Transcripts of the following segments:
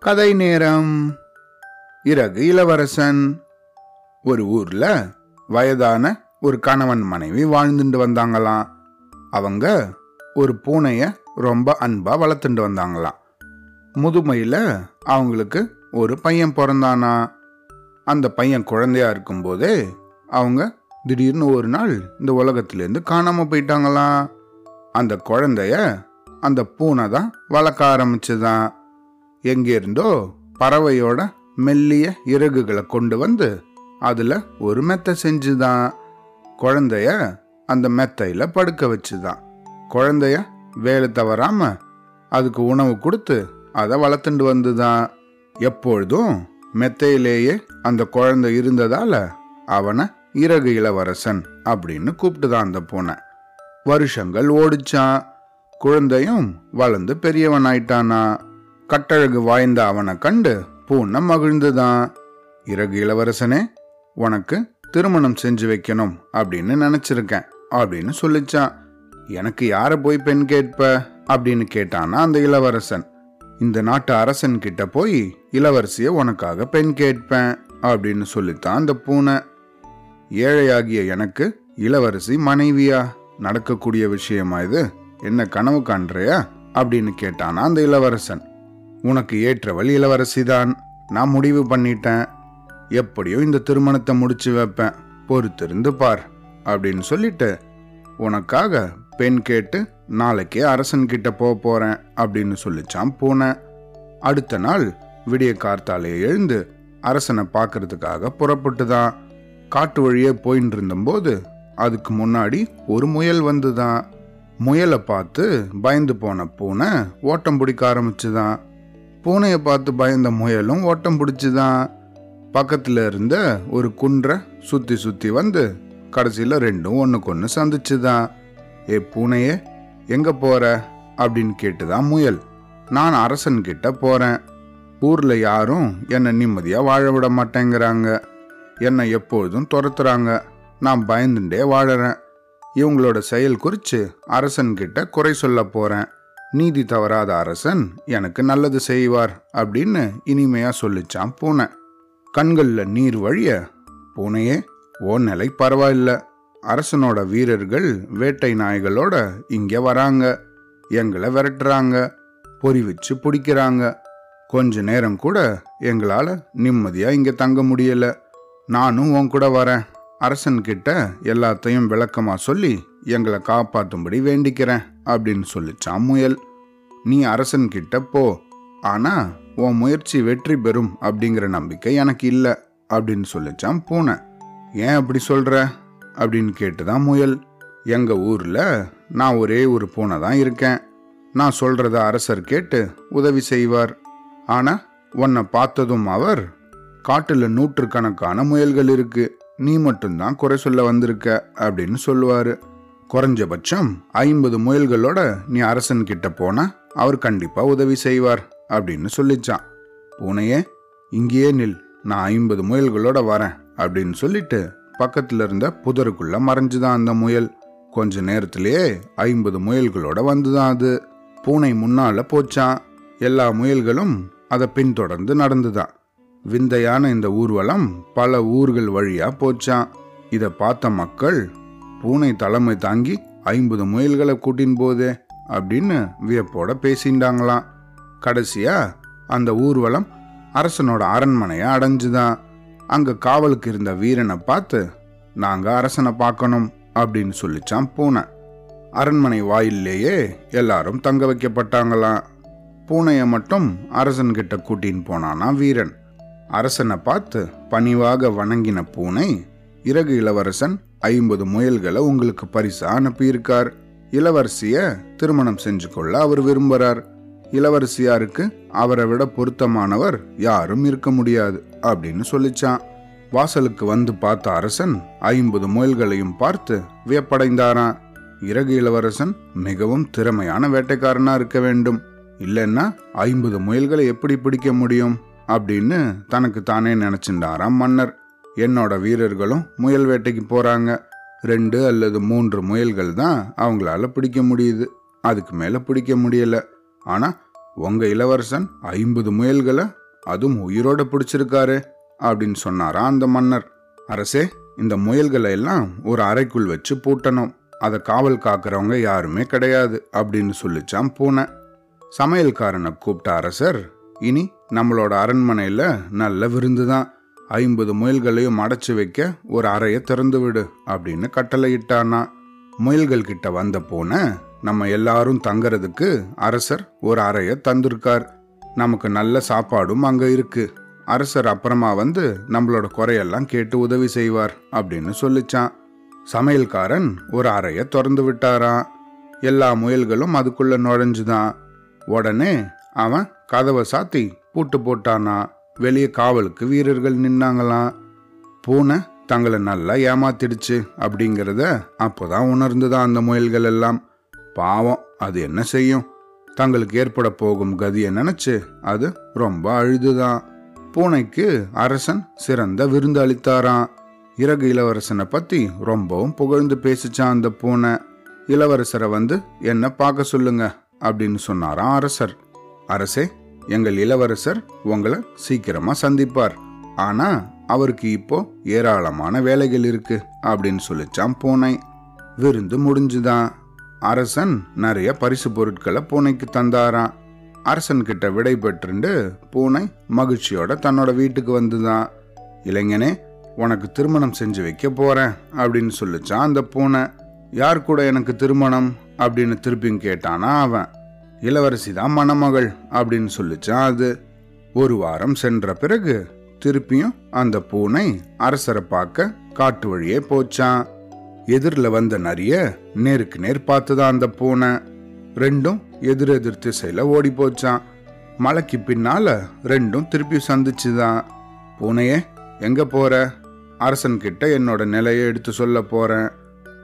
கதை நேரம். இறகு இளவரசன். ஒரு ஊர்ல வயதான ஒரு கணவன் மனைவி வாழ்ந்துட்டு வந்தாங்களாம். அவங்க ஒரு பூனைய ரொம்ப அன்பா வளர்த்துட்டு வந்தாங்களாம். முதுமையில அவங்களுக்கு ஒரு பையன் பிறந்தானா? அந்த பையன் குழந்தையா இருக்கும்போதே அவங்க திடீர்னு ஒரு நாள் இந்த உலகத்திலேருந்து காணாம போயிட்டாங்களாம். அந்த குழந்தைய அந்த பூனை தான் வளர்க்க ஆரம்பிச்சுதான். எங்கிருந்தோ பறவையோட மெல்லிய இறகுகளை கொண்டு வந்து அதுல ஒரு மெத்தை செஞ்சுதான். குழந்தைய அந்த மெத்தையில படுக்க வச்சுதான். குழந்தைய வேலை தவறாம அதுக்கு உணவு கொடுத்து அதை வளர்த்துண்டு வந்துதான். எப்பொழுதும் மெத்தையிலேயே அந்த குழந்தை இருந்ததால அவனை இறகு இளவரசன் அப்படின்னு கூப்பிட்டுதான் அந்த பூனை. வருஷங்கள் ஓடிச்சான். குழந்தையும் வளர்ந்து பெரியவன் ஆயிட்டானா கட்டழகு வாய்ந்த அவனை கண்டு பூனை மகிழ்ந்துதான். இறகு இளவரசனே உனக்கு திருமணம் செஞ்சு வைக்கணும் அப்படின்னு நினைச்சிருக்கேன் அப்படின்னு சொல்லிச்சான். எனக்கு யார போய் பெண் கேட்ப? அப்படின்னு கேட்டானா அந்த இளவரசன். இந்த நாட்டு அரசன் கிட்ட போய் இளவரசிய உனக்காக பெண் கேட்பேன் அப்படின்னு சொல்லித்தான் அந்த பூனை. ஏழையாகிய எனக்கு இளவரசி மனைவியா? நடக்கக்கூடிய விஷயமா இது? என்ன கனவு காண்றியா? அப்படின்னு கேட்டானா அந்த இளவரசன். உனக்கு ஏற்றவள் இளவரசிதான். நான் முடிவு பண்ணிட்டேன். எப்படியோ இந்த திருமணத்தை முடிச்சு வைப்பேன். பொறுத்திருந்து பார் அப்படின்னு சொல்லிட்டு உனக்காக பெண் கேட்டு நாளைக்கே அரசன் கிட்ட போக போறேன் அப்படின்னு சொல்லிச்சான் பூனை. அடுத்த நாள் விடிய கார்த்தாலே எழுந்து அரசனை பார்க்கறதுக்காக புறப்பட்டுதான். காட்டு வழியே போயின்னு இருந்தபோது அதுக்கு முன்னாடி ஒரு முயல் வந்துதான். முயலை பார்த்து பயந்து போன பூனை ஓட்டம் பிடிக்க ஆரம்பிச்சுதான். பூனையை பார்த்து பயந்த முயலும் ஓட்டம் பிடிச்சி தான் பக்கத்தில் இருந்த ஒரு குன்றை சுற்றி சுற்றி வந்து கடைசியில் ரெண்டும் ஒன்றுக்கொன்று ஒன்று சந்திச்சுதான். ஏ பூனையே எங்கே போகிற அப்படின்னு கேட்டுதான் முயல். நான் அரசன் கிட்ட ஊரில் யாரும் என்னை நிம்மதியாக வாழ விட மாட்டேங்கிறாங்க. என்னை எப்பொழுதும் துரத்துறாங்க. நான் பயந்துட்டே வாழறேன். இவங்களோட செயல் குறித்து அரசன்கிட்ட குறை சொல்ல போகிறேன் நீதி தவறாத அரசன் எனக்கு நல்லது செய்வார் அப்படின்னு இனிமையா சொல்லிச்சான் பூனை. கண்கள்ல நீர் வழிய பூனையே ஓ நிலை பரவாயில்ல. அரசனோட வீரர்கள் வேட்டை நாய்களோட இங்க வராங்க. எங்களை விரட்டுறாங்க. பொறி வச்சு பிடிக்கிறாங்க. கொஞ்ச நேரம் கூட எங்களால நிம்மதியா இங்க தங்க முடியல. நானும் உன் கூட வரேன். அரசன்கிட்ட எல்லாத்தையும் விளக்கமா சொல்லி எங்களை காப்பாற்றும்படி வேண்டிக்கிறேன். அப்படின்னு சொல்லிச்சான் முயல் நீ அரசன் கிட்ட போ. ஆனா உன் முயற்சி வெற்றி பெறும் அப்படிங்கிற நம்பிக்கை எனக்கு இல்லை அப்படின்னு சொல்லிச்சான் பூனை. ஏன் அப்படி சொல்ற? அப்படின்னு கேட்டுதான் முயல். எங்க ஊர்ல நான் ஒரே ஒரு பூனை தான் இருக்கேன். நான் சொல்றத அரசர் கேட்டு உதவி செய்வார். ஆனா உன்னை பார்த்ததும் அவர் காட்டுல நூற்றுக்கணக்கான முயல்கள் இருக்கு. நீ மட்டும்தான் குறை சொல்ல வந்திருக்க அப்படின்னு சொல்லுவாரு. குறைஞ்சபட்சம் ஐம்பது முயல்களோட நீ அரசன் கிட்ட போனா அவர் கண்டிப்பா உதவி செய்வார் அப்படின்னு சொல்லிச்சான். பூனையே இங்கேயே நில். நான் ஐம்பது முயல்களோட வரேன் அப்படின்னு சொல்லிட்டு பக்கத்துல இருந்த புதருக்குள்ள மறைஞ்சுதான் அந்த முயல். கொஞ்ச நேரத்திலேயே ஐம்பது முயல்களோட வந்துதான் அது. பூனை முன்னால போச்சான். எல்லா முயல்களும் அதை பின்தொடர்ந்து நடந்துதான். விந்தையான இந்த ஊர்வலம் பல ஊர்கள் வழியா போச்சான். இதை பார்த்த மக்கள் பூனை தலைமை தாங்கி ஐம்பது முயல்களை கூட்டின் போதே அப்படின்னு வியப்போட பேசிண்டாங்களாம். கடைசியா அந்த ஊர்வலம் அரசனோட அரண்மனையை அடைஞ்சுதான். அங்க காவலுக்கு இருந்த வீரனை பார்த்து நாங்க அரசனை பார்க்கணும் அப்படின்னு சொல்லிச்சான் பூனை. அரண்மனை வாயிலேயே எல்லாரும் தங்க வைக்கப்பட்டாங்களாம். பூனையை மட்டும் அரசன் கிட்ட கூட்டின்னு போனானா வீரன். அரசனை பார்த்து பணிவாக வணங்கின பூனை இறகு இளவரசன் ஐம்பது முயல்களை உங்களுக்கு பரிசா அனுப்பியிருக்கார். இளவரசிய திருமணம் செஞ்சு கொள்ள அவர் விரும்புறார் இளவரசியாருக்கு அவரை விட பொருத்தமானவர் யாரும் இருக்க முடியாது அப்படின்னு சொல்லிச்சான். வாசலுக்கு வந்து பார்த்த அரசன் ஐம்பது முயல்களையும் பார்த்து வியப்படைந்தாராம். இறகு இளவரசன் மிகவும் திறமையான வேட்டைக்காரனா இருக்க வேண்டும். இல்லைன்னா ஐம்பது முயல்களை எப்படி பிடிக்க முடியும்? அப்படின்னு தனக்கு தானே நினைச்சிருந்தாராம் மன்னர். என்னோட வீரர்களும் முயல் வேட்டைக்கு போறாங்க. ரெண்டு அல்லது மூன்று முயல்கள் தான் அவங்களால பிடிக்க முடியுது. அதுக்கு மேல பிடிக்க முடியல. ஆனா உங்க இளவரசன் ஐம்பது முயல்களை அதுவும் உயிரோட பிடிச்சிருக்காரு அப்படின்னு சொன்னாரா அந்த மன்னர். அரசே இந்த முயல்களை எல்லாம் ஒரு அறைக்குள் வச்சு பூட்டணும். அதை காவல் காக்கிறவங்க யாருமே கிடையாது அப்படின்னு சொல்லிச்சான் பூனை. சமையல்காரனை கூப்பிட்ட அரசர் இனி நம்மளோட அரண்மனையில நல்ல விருந்து தான். ஐம்பது முயல்களையும் அடைச்சி வைக்க ஒரு அறையை திறந்து விடு அப்படின்னு கட்டளையிட்டானா முயல்கள் கிட்ட வந்த போன நம்ம எல்லாரும் தங்கறதுக்கு அரசர் ஒரு அறையை தந்திருக்கார். நமக்கு நல்ல சாப்பாடும் அங்க இருக்கு. அரசர் அப்புறமா வந்து நம்மளோட குறையெல்லாம் கேட்டு உதவி செய்வார் அப்படின்னு சொல்லிச்சான். சமையல்காரன் ஒரு அறையை திறந்து விட்டாராம். எல்லா முயல்களும் அதுக்குள்ள நுழைஞ்சுதான். உடனே அவன் கதவை சாத்தி பூட்டு போட்டானா. வெளியே காவலுக்கு வீரர்கள் நின்னாங்களாம். பூனை தங்களை நல்லா ஏமாத்திடுச்சு அப்படிங்கிறத அப்போதான் உணர்ந்துதான் அந்த முயல்கள் எல்லாம். பாவம் அது என்ன செய்யும்? தங்களுக்கு ஏற்பட போகும் கதியை நினைச்சு? அது ரொம்ப அழுதுதான். பூனைக்கு அரசன் சிறந்த விருந்து அளித்தாராம். இறகு இளவரசனை பத்தி ரொம்பவும் புகழ்ந்து பேசிச்சான் அந்த பூனை. இளவரசரை வந்து என்ன பார்க்க சொல்லுங்க அப்படின்னு சொன்னாராம் அரசர். அரசே எங்கள் இளவரசர் உங்களை சீக்கிரமா சந்திப்பார். ஆனா அவருக்கு இப்போ ஏராளமான வேலைகள் இருக்கு அப்படின்னு சொல்லிச்சான் பூனை. விருந்து முடிஞ்சுதான். அரசன் நிறைய பரிசு பொருட்களை பூனைக்கு தந்தாராம். அரசன் கிட்ட விடை பெற்றுண்டு பூனை மகிழ்ச்சியோட தன்னோட வீட்டுக்கு வந்துதான். இளைஞனே உனக்கு திருமணம் செஞ்சு வைக்க போறேன் அப்படின்னு சொல்லிச்சான் அந்த பூனை. யார் கூட எனக்கு திருமணம்? அப்படின்னு திருப்பியும் கேட்டானா அவன். இளவரசி தான் மணமகள் அப்படின்னு சொல்லிச்சான் அது. ஒரு வாரம் சென்ற பிறகு திருப்பியும் அந்த பூனை அரசரை பார்க்க காட்டு வழியே போச்சான் எதிரில் வந்த நரிய நேருக்கு நேர் பார்த்துதான் அந்த பூனை. ரெண்டும் எதிர் எதிர் திசையில ஓடி போச்சான் மலைக்கு பின்னால ரெண்டும் திருப்பி சந்திச்சுதான். பூனையே எங்க போற? அரசன் கிட்ட என்னோட நிலையை எடுத்து சொல்ல போறேன்.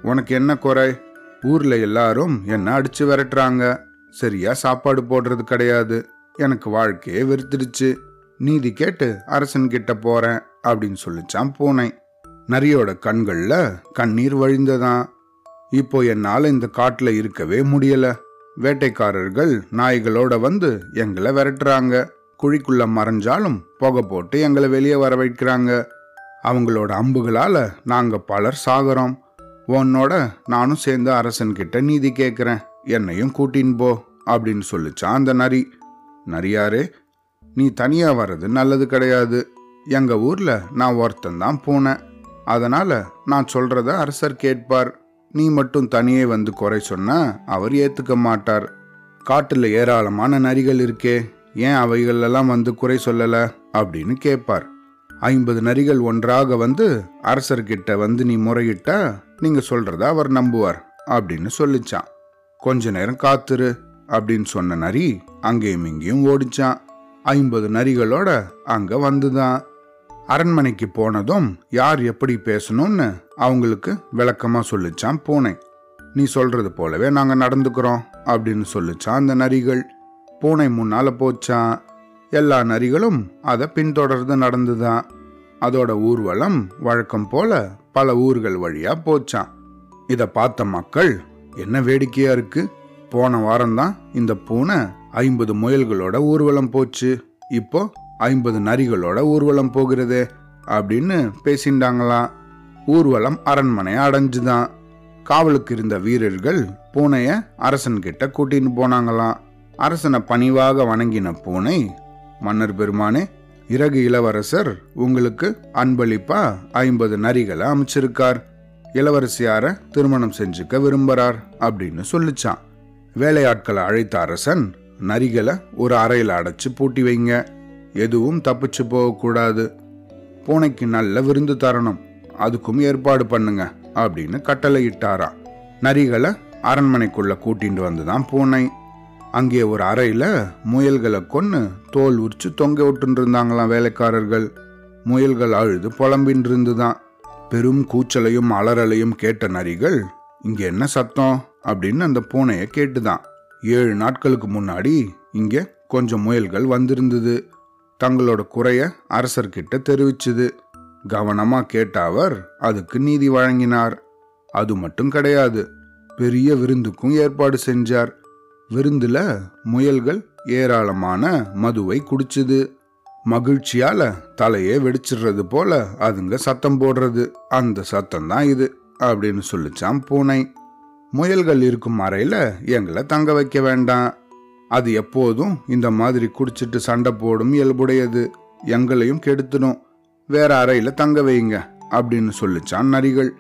உனக்கு என்ன குறை? ஊர்ல எல்லாரும் என்ன அடிச்சு விரட்டுறாங்க? சரியா சாப்பாடு போடுறது கிடையாது. எனக்கு வாழ்க்கையே வெறுத்துடுச்சு. நீதி கேட்டு அரசன் கிட்ட போறேன் அப்படின்னு சொல்லிச்சான் பூனை. நரியோட கண்கள்ல கண்ணீர் வழிந்ததான் இப்போ என்னால இந்த காட்டுல இருக்கவே முடியல. வேட்டைக்காரர்கள் நாய்களோட வந்து எங்களை விரட்டுறாங்க. குழிக்குள்ள மறைஞ்சாலும் புகை போட்டு எங்களை வெளியே வர வைக்கிறாங்க. அவங்களோட அம்புகளால நாங்க பலர் சாகிறோம். உன்னோட நானும் சேர்ந்து அரசன்கிட்ட நீதி கேட்குறேன் என்னையும் கூட்டின்னு போ அப்படின்னு சொல்லிச்சான் அந்த நரி. நரியாரே நீ தனியா வர்றது நல்லது கிடையாது. எங்க ஊர்ல நான் ஒருத்தன் தான் போனேன். அதனால நான் சொல்றத அரசர் கேட்பார். நீ மட்டும் தனியே வந்து குறை சொன்னால் அவர் ஏத்துக்க மாட்டார். காட்டுல ஏராளமான நரிகள் இருக்கே ஏன் அவைகளெல்லாம் வந்து குறை சொல்லல அப்படின்னு கேட்பார். ஐம்பது நரிகள் ஒன்றாக வந்து அரசர்கிட்ட வந்து நீ முறையிட்டா நீங்க சொல்றத அவர் நம்புவார் அப்படின்னு சொல்லிச்சான். கொஞ்ச நேரம் காத்துரு அப்படின்னு சொன்ன நரி அங்கேயும் இங்கேயும் ஓடிச்சான். ஐம்பது நரிகளோட அங்க வந்துதான். அரண்மனைக்கு போனதும் யார் எப்படி பேசணும்னு அவங்களுக்கு விளக்கமா சொல்லிச்சான் பூனை. நீ சொல்றது போலவே நாங்க நடந்துக்கிறோம் அப்படின்னு சொல்லிச்சான் அந்த நரிகள். பூனை முன்னால போச்சான். எல்லா நரிகளும் அதை பின்தொடர்ந்து நடந்துதான். அதோட ஊர்வலம் வழக்கம் போல பல ஊர்கள் வழியா போச்சான். இதை பார்த்த மக்கள் என்ன வேடிக்கையா இருக்கு? போன வாரம்தான் இந்த பூனை ஐம்பது முயல்களோட ஊர்வலம் போச்சு. இப்போ ஐம்பது நரிகளோட ஊர்வலம் போகிறதே அப்படின்னு பேசிண்டாங்களாம் ஊர்வலம் அரண்மனையை அடைஞ்சுதான். காவலுக்கு இருந்த வீரர்கள் பூனைய அரசன் கிட்ட கூட்டின்னு போனாங்களாம் அரசனை பணிவாக வணங்கின பூனை மன்னர் பெருமானே இறகு இளவரசர் உங்களுக்கு அன்பளிப்பா ஐம்பது நரிகளை அமைச்சிருக்கார். இளவரசியார திருமணம் செஞ்சுக்க விரும்புறார் அப்படின்னு சொல்லிச்சான். வேலையாட்களை அழைத்த அரசன் நரிகளை ஒரு அறையில் அடைச்சு பூட்டி வைங்க. எதுவும் தப்பிச்சு போகக்கூடாது பூனைக்கு நல்ல விருந்து தரணும். அதுக்கும் ஏற்பாடு பண்ணுங்க அப்படின்னு கட்டளையிட்டாராம். நரிகளை அரண்மனைக்குள்ள கூட்டிட்டு வந்துதான் பூனை. அங்கே ஒரு அறையில முயல்களை கொன்று தோல் உரிச்சு தொங்க விட்டுருந்தாங்களாம் வேலைக்காரர்கள். முயல்கள் அழுது புலம்பின் இருந்துதான் பெரும் கூச்சலையும் அலறலையும் கேட்ட நரிகள் இங்க என்ன சத்தம்? அப்படின்னு அந்த பூனைய கேட்டுதான். ஏழு நாட்களுக்கு முன்னாடி இங்க கொஞ்சம் முயல்கள் வந்திருந்தது. தங்களோட குறைய அரசர்கிட்ட தெரிவிச்சுது. கவனமா கேட்ட அவர் அதுக்கு நீதி வழங்கினார். அது மட்டும் கிடையாது பெரிய விருந்துக்கும் ஏற்பாடு செஞ்சார். விருந்துல முயல்கள் ஏராளமான மதுவை குடிச்சுது. மகிழ்ச்சியால தலையே வெடிச்சிடுறது போல அதுங்க சத்தம் போடுறது. அந்த சத்தம் தான் இது அப்படின்னு சொல்லிச்சான் பூனை. முயல்கள் இருக்கும் அறையில எங்களை தங்க வைக்க வேண்டாம். அது எப்போதும் இந்த மாதிரி குடிச்சிட்டு சண்டை போடும் இயல்புடையது. எங்களையும் கெடுத்துடும். வேற அறையில தங்க வைங்க அப்படின்னு சொல்லிச்சான் நரிகள்.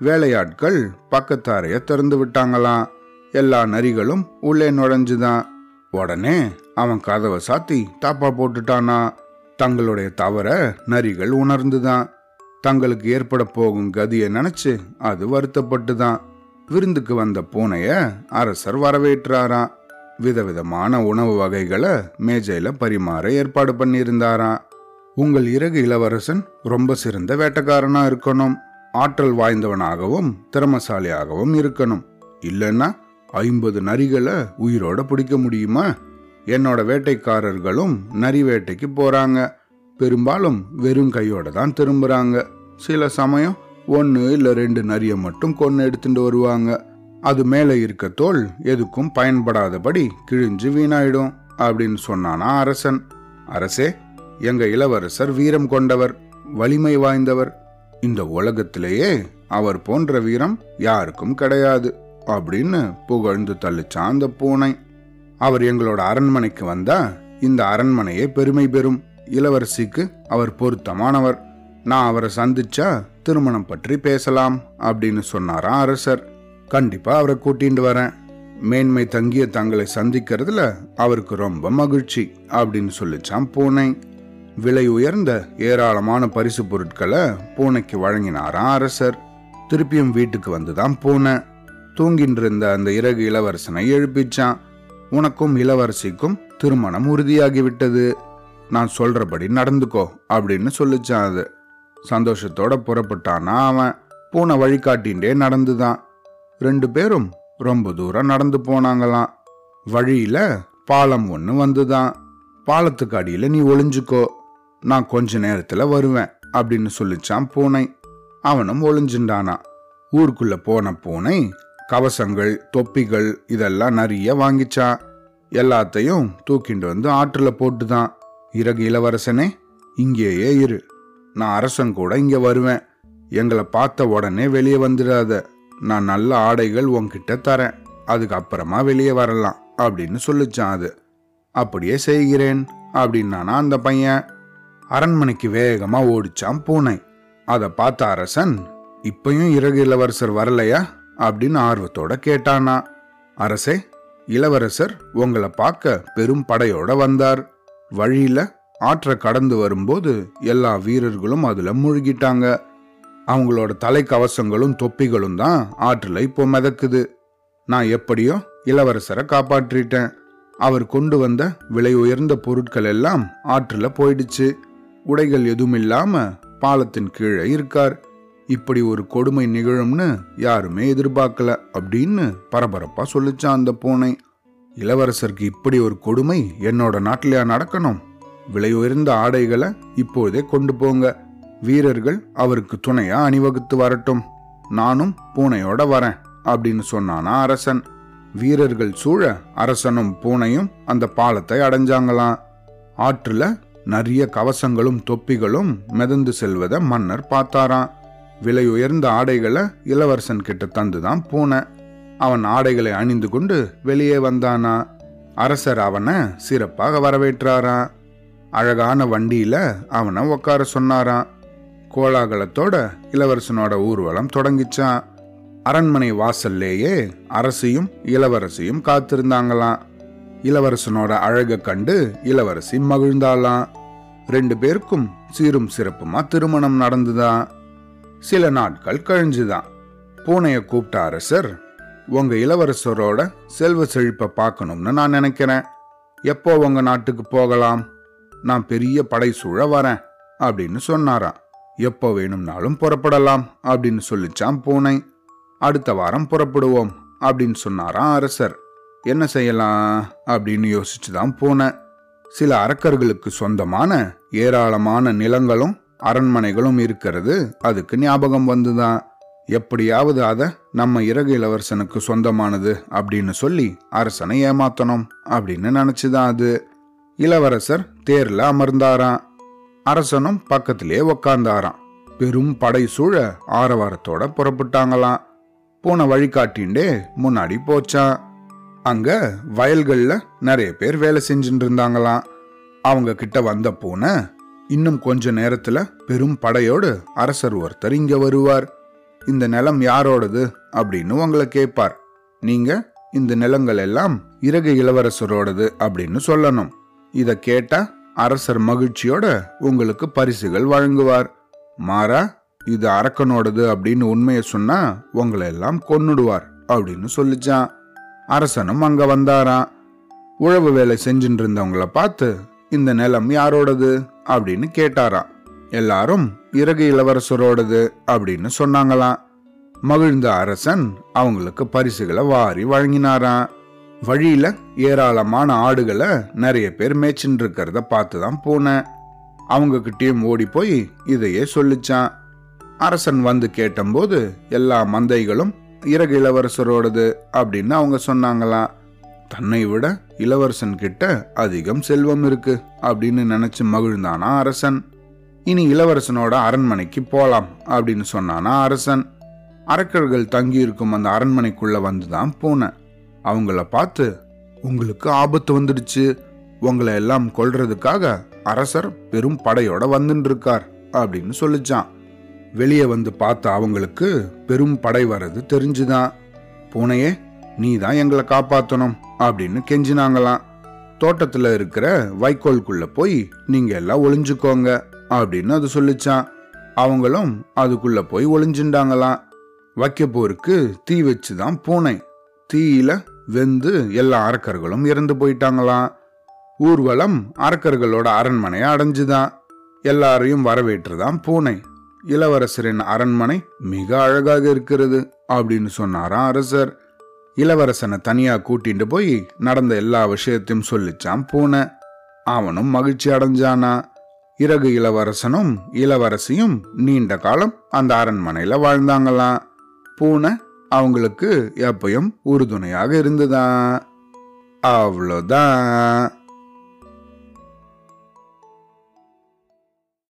வேலையாட்கள் பக்கத்து அறைய திறந்து விட்டாங்களாம். எல்லா நரிகளும் உள்ளே நுழைஞ்சுதான். உடனே அவன் கதவை சாத்தி தாப்பா போட்டுட்டானா. தங்களுடைய தவற நரிகள் உணர்ந்துதான். தங்களுக்கு ஏற்பட போகும் கதியை நினைச்சு அது வருத்தப்பட்டுதான். விருந்துக்கு வந்த பூனைய அரசர் வரவேற்றாராம். விதவிதமான உணவு வகைகளை மேஜையில பரிமாற ஏற்பாடு பண்ணியிருந்தாராம். உங்கள் இறகு இளவரசன் ரொம்ப சிறந்த வேட்டக்காரனா இருக்கணும். ஆற்றல் வாய்ந்தவனாகவும் திறமசாலியாகவும் இருக்கணும். இல்லைன்னா ஐம்பது நரிகளை உயிரோட பிடிக்க முடியுமா? என்னோட வேட்டைக்காரர்களும் நரி வேட்டைக்கு போறாங்க. பெரும்பாலும் வெறும் கையோட தான் திரும்புறாங்க. சில சமயம் ஒன்று இல்லை ரெண்டு நரியை மட்டும் கொன்று எடுத்துட்டு வருவாங்க. அது மேலே இருக்க தோல் எதுக்கும் பயன்படாதபடி கிழிஞ்சு வீணாயிடும் அப்படின்னு சொன்னானா அரசன். அரசே எங்க இளவரசர் வீரம் கொண்டவர் வலிமை வாய்ந்தவர். இந்த உலகத்திலேயே அவர் போன்ற வீரம் யாருக்கும் கிடையாது அப்படின்னு புகழ்ந்து தள்ளிச்சான் அந்த பூனை. அவர் எங்களோட அரண்மனைக்கு வந்தா இந்த அரண்மனையே பெருமை பெறும். இளவரசிக்கு அவர் பொருத்தமானவர். நான் அவரை சந்திச்சா திருமணம் பற்றி பேசலாம் அப்படின்னு சொன்னாராம் அரசர். கண்டிப்பா அவரை கூட்டிட்டு வரேன். மேன்மை தங்கிய தங்களை சந்திக்கிறதுல அவருக்கு ரொம்ப மகிழ்ச்சி அப்படின்னு சொல்லிச்சான் பூனை. விலை உயர்ந்த ஏராளமான பரிசு பொருட்களை பூனைக்கு வழங்கினாராம் அரசர். திருப்பியும் வீட்டுக்கு வந்துதான் பூனை. தூங்கின்றிருந்த அந்த இறகு இளவரசனை எழுப்பிச்சான். உனக்கும் இளவரசிக்கும் திருமணம் உறுதியாகிவிட்டது. நான் சொல்றபடி நடந்துக்கோ அப்படின்னு சொல்லிச்சான் அது. சந்தோஷத்தோட புறப்பட்டானா அவன். பூனை வழிகாட்டின்றே நடந்துதான். ரெண்டு பேரும் ரொம்ப தூரம் நடந்து போனாங்களாம். வழியில பாலம் ஒன்று வந்துதான். பாலத்துக்கு அடியில் நீ ஒளிஞ்சுக்கோ. நான் கொஞ்ச நேரத்தில் வருவேன் அப்படின்னு சொல்லிச்சான் பூனை. அவனும் ஒளிஞ்சுண்டானா ஊருக்குள்ள போன பூனை கவசங்கள் தொப்பிகள் இதெல்லாம் நிறைய வாங்கிச்சான் எல்லாத்தையும் தூக்கிண்டு வந்து ஆற்றுல போட்டுதான். இறகு இளவரசனே இங்கேயே இரு. நான் அரசன் கூட இங்க வருவேன். எங்களை பார்த்த உடனே வெளியே வந்துடாத. நான் நல்ல ஆடைகள் உன்கிட்ட தரேன். அதுக்கு அப்புறமா வெளியே வரலாம் அப்படின்னு சொல்லிச்சான் அது. அப்படியே செய்கிறேன் அப்படின்னானா அந்த பையன். அரண்மனைக்கு வேகமா ஓடிச்சான் பூனை. அதை பார்த்த அரசன் இப்பயும் இறகு இளவரசர் வரலையா? அப்படின்னு ஆர்வத்தோட கேட்டானா. அரசே இளவரசர் உங்களை பார்க்க பெரும் படையோட வந்தார். வழியில ஆற்றை கடந்து வரும்போது எல்லா வீரர்களும் அதுல மூழ்கிட்டாங்க. அவங்களோட தலைக்கவசங்களும் தொப்பிகளும் தான் ஆற்றுல இப்போ மிதக்குது. நான் எப்படியோ இளவரசரை காப்பாற்றிட்டேன். அவர் கொண்டு வந்த விலை உயர்ந்த பொருட்கள் எல்லாம் ஆற்றுல போயிடுச்சு. உடைகள் எதுவும் இல்லாம பாலத்தின் கீழே இருக்கார். இப்படி ஒரு கொடுமை நிகழும்னு யாருமே எதிர்பார்க்கல அப்படின்னு பரபரப்பா சொல்லிச்சான் அந்த பூனை. இளவரசருக்கு இப்படி ஒரு கொடுமை என்னோட நாட்டிலையா நடக்கணும்? விலை உயர்ந்த ஆடைகளை இப்போதே கொண்டு போங்க. வீரர்கள் அவருக்கு துணையா அணிவகுத்து வரட்டும். நானும் பூனையோட வரேன் அப்படின்னு சொன்னானா அரசன். வீரர்கள் சூழ அரசனும் பூனையும் அந்த பாலத்தை அடைஞ்சாங்களாம். ஆற்றுல நிறைய கவசங்களும் தொப்பிகளும் மிதந்து செல்வதை மன்னர் பார்த்தாராம். விலை உயர்ந்த ஆடைகளை இளவரசன் கிட்ட தந்துதான் பூனை. அவன் ஆடைகளை அணிந்து கொண்டு வெளியே வந்தானா. அரசர் அவனை சிறப்பாக வரவேற்றாராம் அழகான வண்டியில அவனை உட்கார சொன்னாராம் கோலாகலத்தோட இளவரசனோட ஊர்வலம் தொடங்கிச்சான் அரண்மனை வாசல்லேயே அரசியும் இளவரசியும் காத்திருந்தாங்களாம் இளவரசனோட அழக கண்டு இளவரசி மகிழ்ந்தாளாம் ரெண்டு பேருக்கும் சீரும் சிறப்புமா திருமணம் நடந்துதான் சில நாட்கள் கழிஞ்சுதான். பூனையை கூப்பிட்ட அரசர் உங்க இளவரசரோட செல்வ செழிப்பை பார்க்கணும்னு நான் நினைக்கிறேன். எப்போ உங்க நாட்டுக்கு போகலாம்? நான் பெரிய படை சூழ வரேன் அப்படின்னு சொன்னாராம். எப்போ வேணும்னாலும் புறப்படலாம் அப்படின்னு சொல்லிச்சான் பூனை. அடுத்த வாரம் புறப்படுவோம் அப்படின்னு சொன்னாராம் அரசர். என்ன செய்யலாம்? அப்படின்னு யோசிச்சுதான் பூனை. சில அரக்கர்களுக்கு சொந்தமான ஏராளமான நிலங்களும் அரண்மனைகளும் இருக்கிறது. அதுக்கு ஞாபகம் வந்துதான். எப்படியாவது அதை நம்ம இறகு இளவரசனுக்கு சொந்தமானது அப்படின்னு சொல்லி அரசனை ஏமாத்தணும் அப்படின்னு நினைச்சுதான் அது. இளவரசர் தேர்ல அமர்ந்தாராம். அரசனும் பக்கத்திலே உக்காந்தாராம். பெரும் படை சூழ ஆரவாரத்தோட புறப்பட்டாங்களாம். போன வழிகாட்டின்ண்டே முன்னாடி போச்சான் அங்க வயல்களில் நிறைய பேர் வேலை செஞ்சுட்டு இருந்தாங்களாம். அவங்க கிட்ட வந்த பூனை இன்னும் கொஞ்ச நேரத்துல பெரும் படையோடு அரசர் ஒருத்தர் இங்க வருவார். இந்த நிலம் யாரோடது அப்படின்னு உங்களை கேட்பார். நீங்க இந்த நிலங்கள் எல்லாம் இறகு இளவரசரோடது அப்படின்னு சொல்லணும். இத கேட்டா அரசர் மகிழ்ச்சியோட உங்களுக்கு பரிசுகள் வழங்குவார். மாறா இது அரக்கனோடது அப்படின்னு உண்மையை சொன்னா உங்களை எல்லாம் கொன்னுடுவார் அப்படின்னு சொல்லிச்சான். அரசனும் அங்க வந்தாராம். உழவு வேலை செஞ்சுட்டு இருந்தவங்கள பார்த்து இந்த நிலம் யாரோடது? அப்படின்னு கேட்டாராம். எல்லாரும் இறகு இளவரசரோடது அப்படின்னு சொன்னாங்களாம். மகிழ்ந்த அரசன் அவங்களுக்கு பரிசுகளை வாரி வழங்கினாராம். வழியில ஏராளமான ஆடுகளை நிறைய பேர் மேய்ச்சின்னு இருக்கிறத பார்த்து தான் போனேன். அவங்க கிட்டேயும் ஓடி போய் இதையே சொல்லிச்சான். அரசன் வந்து கேட்டபோது எல்லா மந்தைகளும் இறகு இளவரசரோடது அப்படின்னு அவங்க சொன்னாங்களாம். தன்னை விட இளவரசன் கிட்ட அதிகம் செல்வம் இருக்கு அப்படின்னு நினைச்சு மகிழ்ந்தானா அரசன். இனி இளவரசனோட அரண்மனைக்கு போலாம் அப்படின்னு சொன்னானா அரசன். அரக்கர்கள் தங்கி இருக்கும் அந்த அரண்மனைக்குள்ள வந்துதான் போனேன். அவங்கள பார்த்து உங்களுக்கு ஆபத்து வந்துடுச்சு. உங்களை எல்லாம் கொல்றதுக்காக அரசர் பெரும் படையோட வந்துட்டு இருக்கார் அப்படின்னு சொல்லிச்சான். வெளியே வந்து பார்த்த அவங்களுக்கு பெரும் படை வர்றது தெரிஞ்சுதான். பூனையே நீ தான் எங்களை காப்பாற்றணும் அப்படின்னு கெஞ்சினாங்களாம். தோட்டத்தில் இருக்கிற வைக்கோல்குள்ளே போய் நீங்கள் எல்லாம் ஒளிஞ்சுக்கோங்க அப்படின்னு அது சொல்லிச்சான் அவங்களும் அதுக்குள்ளே போய் ஒளிஞ்சுண்டாங்களாம். வைக்கப்போருக்கு தீ வச்சு தான் பூனை. தீயில வெந்து எல்லா அரக்கர்களும் இறந்து போயிட்டாங்களாம். ஊர்வலம் அரக்கர்களோட அரண்மனையை அடைஞ்சுதான். எல்லாரையும் வரவேற்றுதான் பூனை. இளவரசரின் அரண்மனை மிக அழகாக இருக்கிறது அப்படின்னு சொன்னாராம் அரசர். இளவரசனை தனியாக கூட்டிட்டு போய் நடந்த எல்லா விஷயத்தையும் சொல்லிச்சான் பூனை. அவனும் மகிழ்ச்சி அடைஞ்சானா? இறகு இளவரசனும் இளவரசியும் நீண்ட காலம் அந்த அரண்மனையில் வாழ்ந்தாங்களாம் பூனை அவங்களுக்கு எப்பயும் உறுதுணையாக இருந்ததா? அவ்வளோதான்.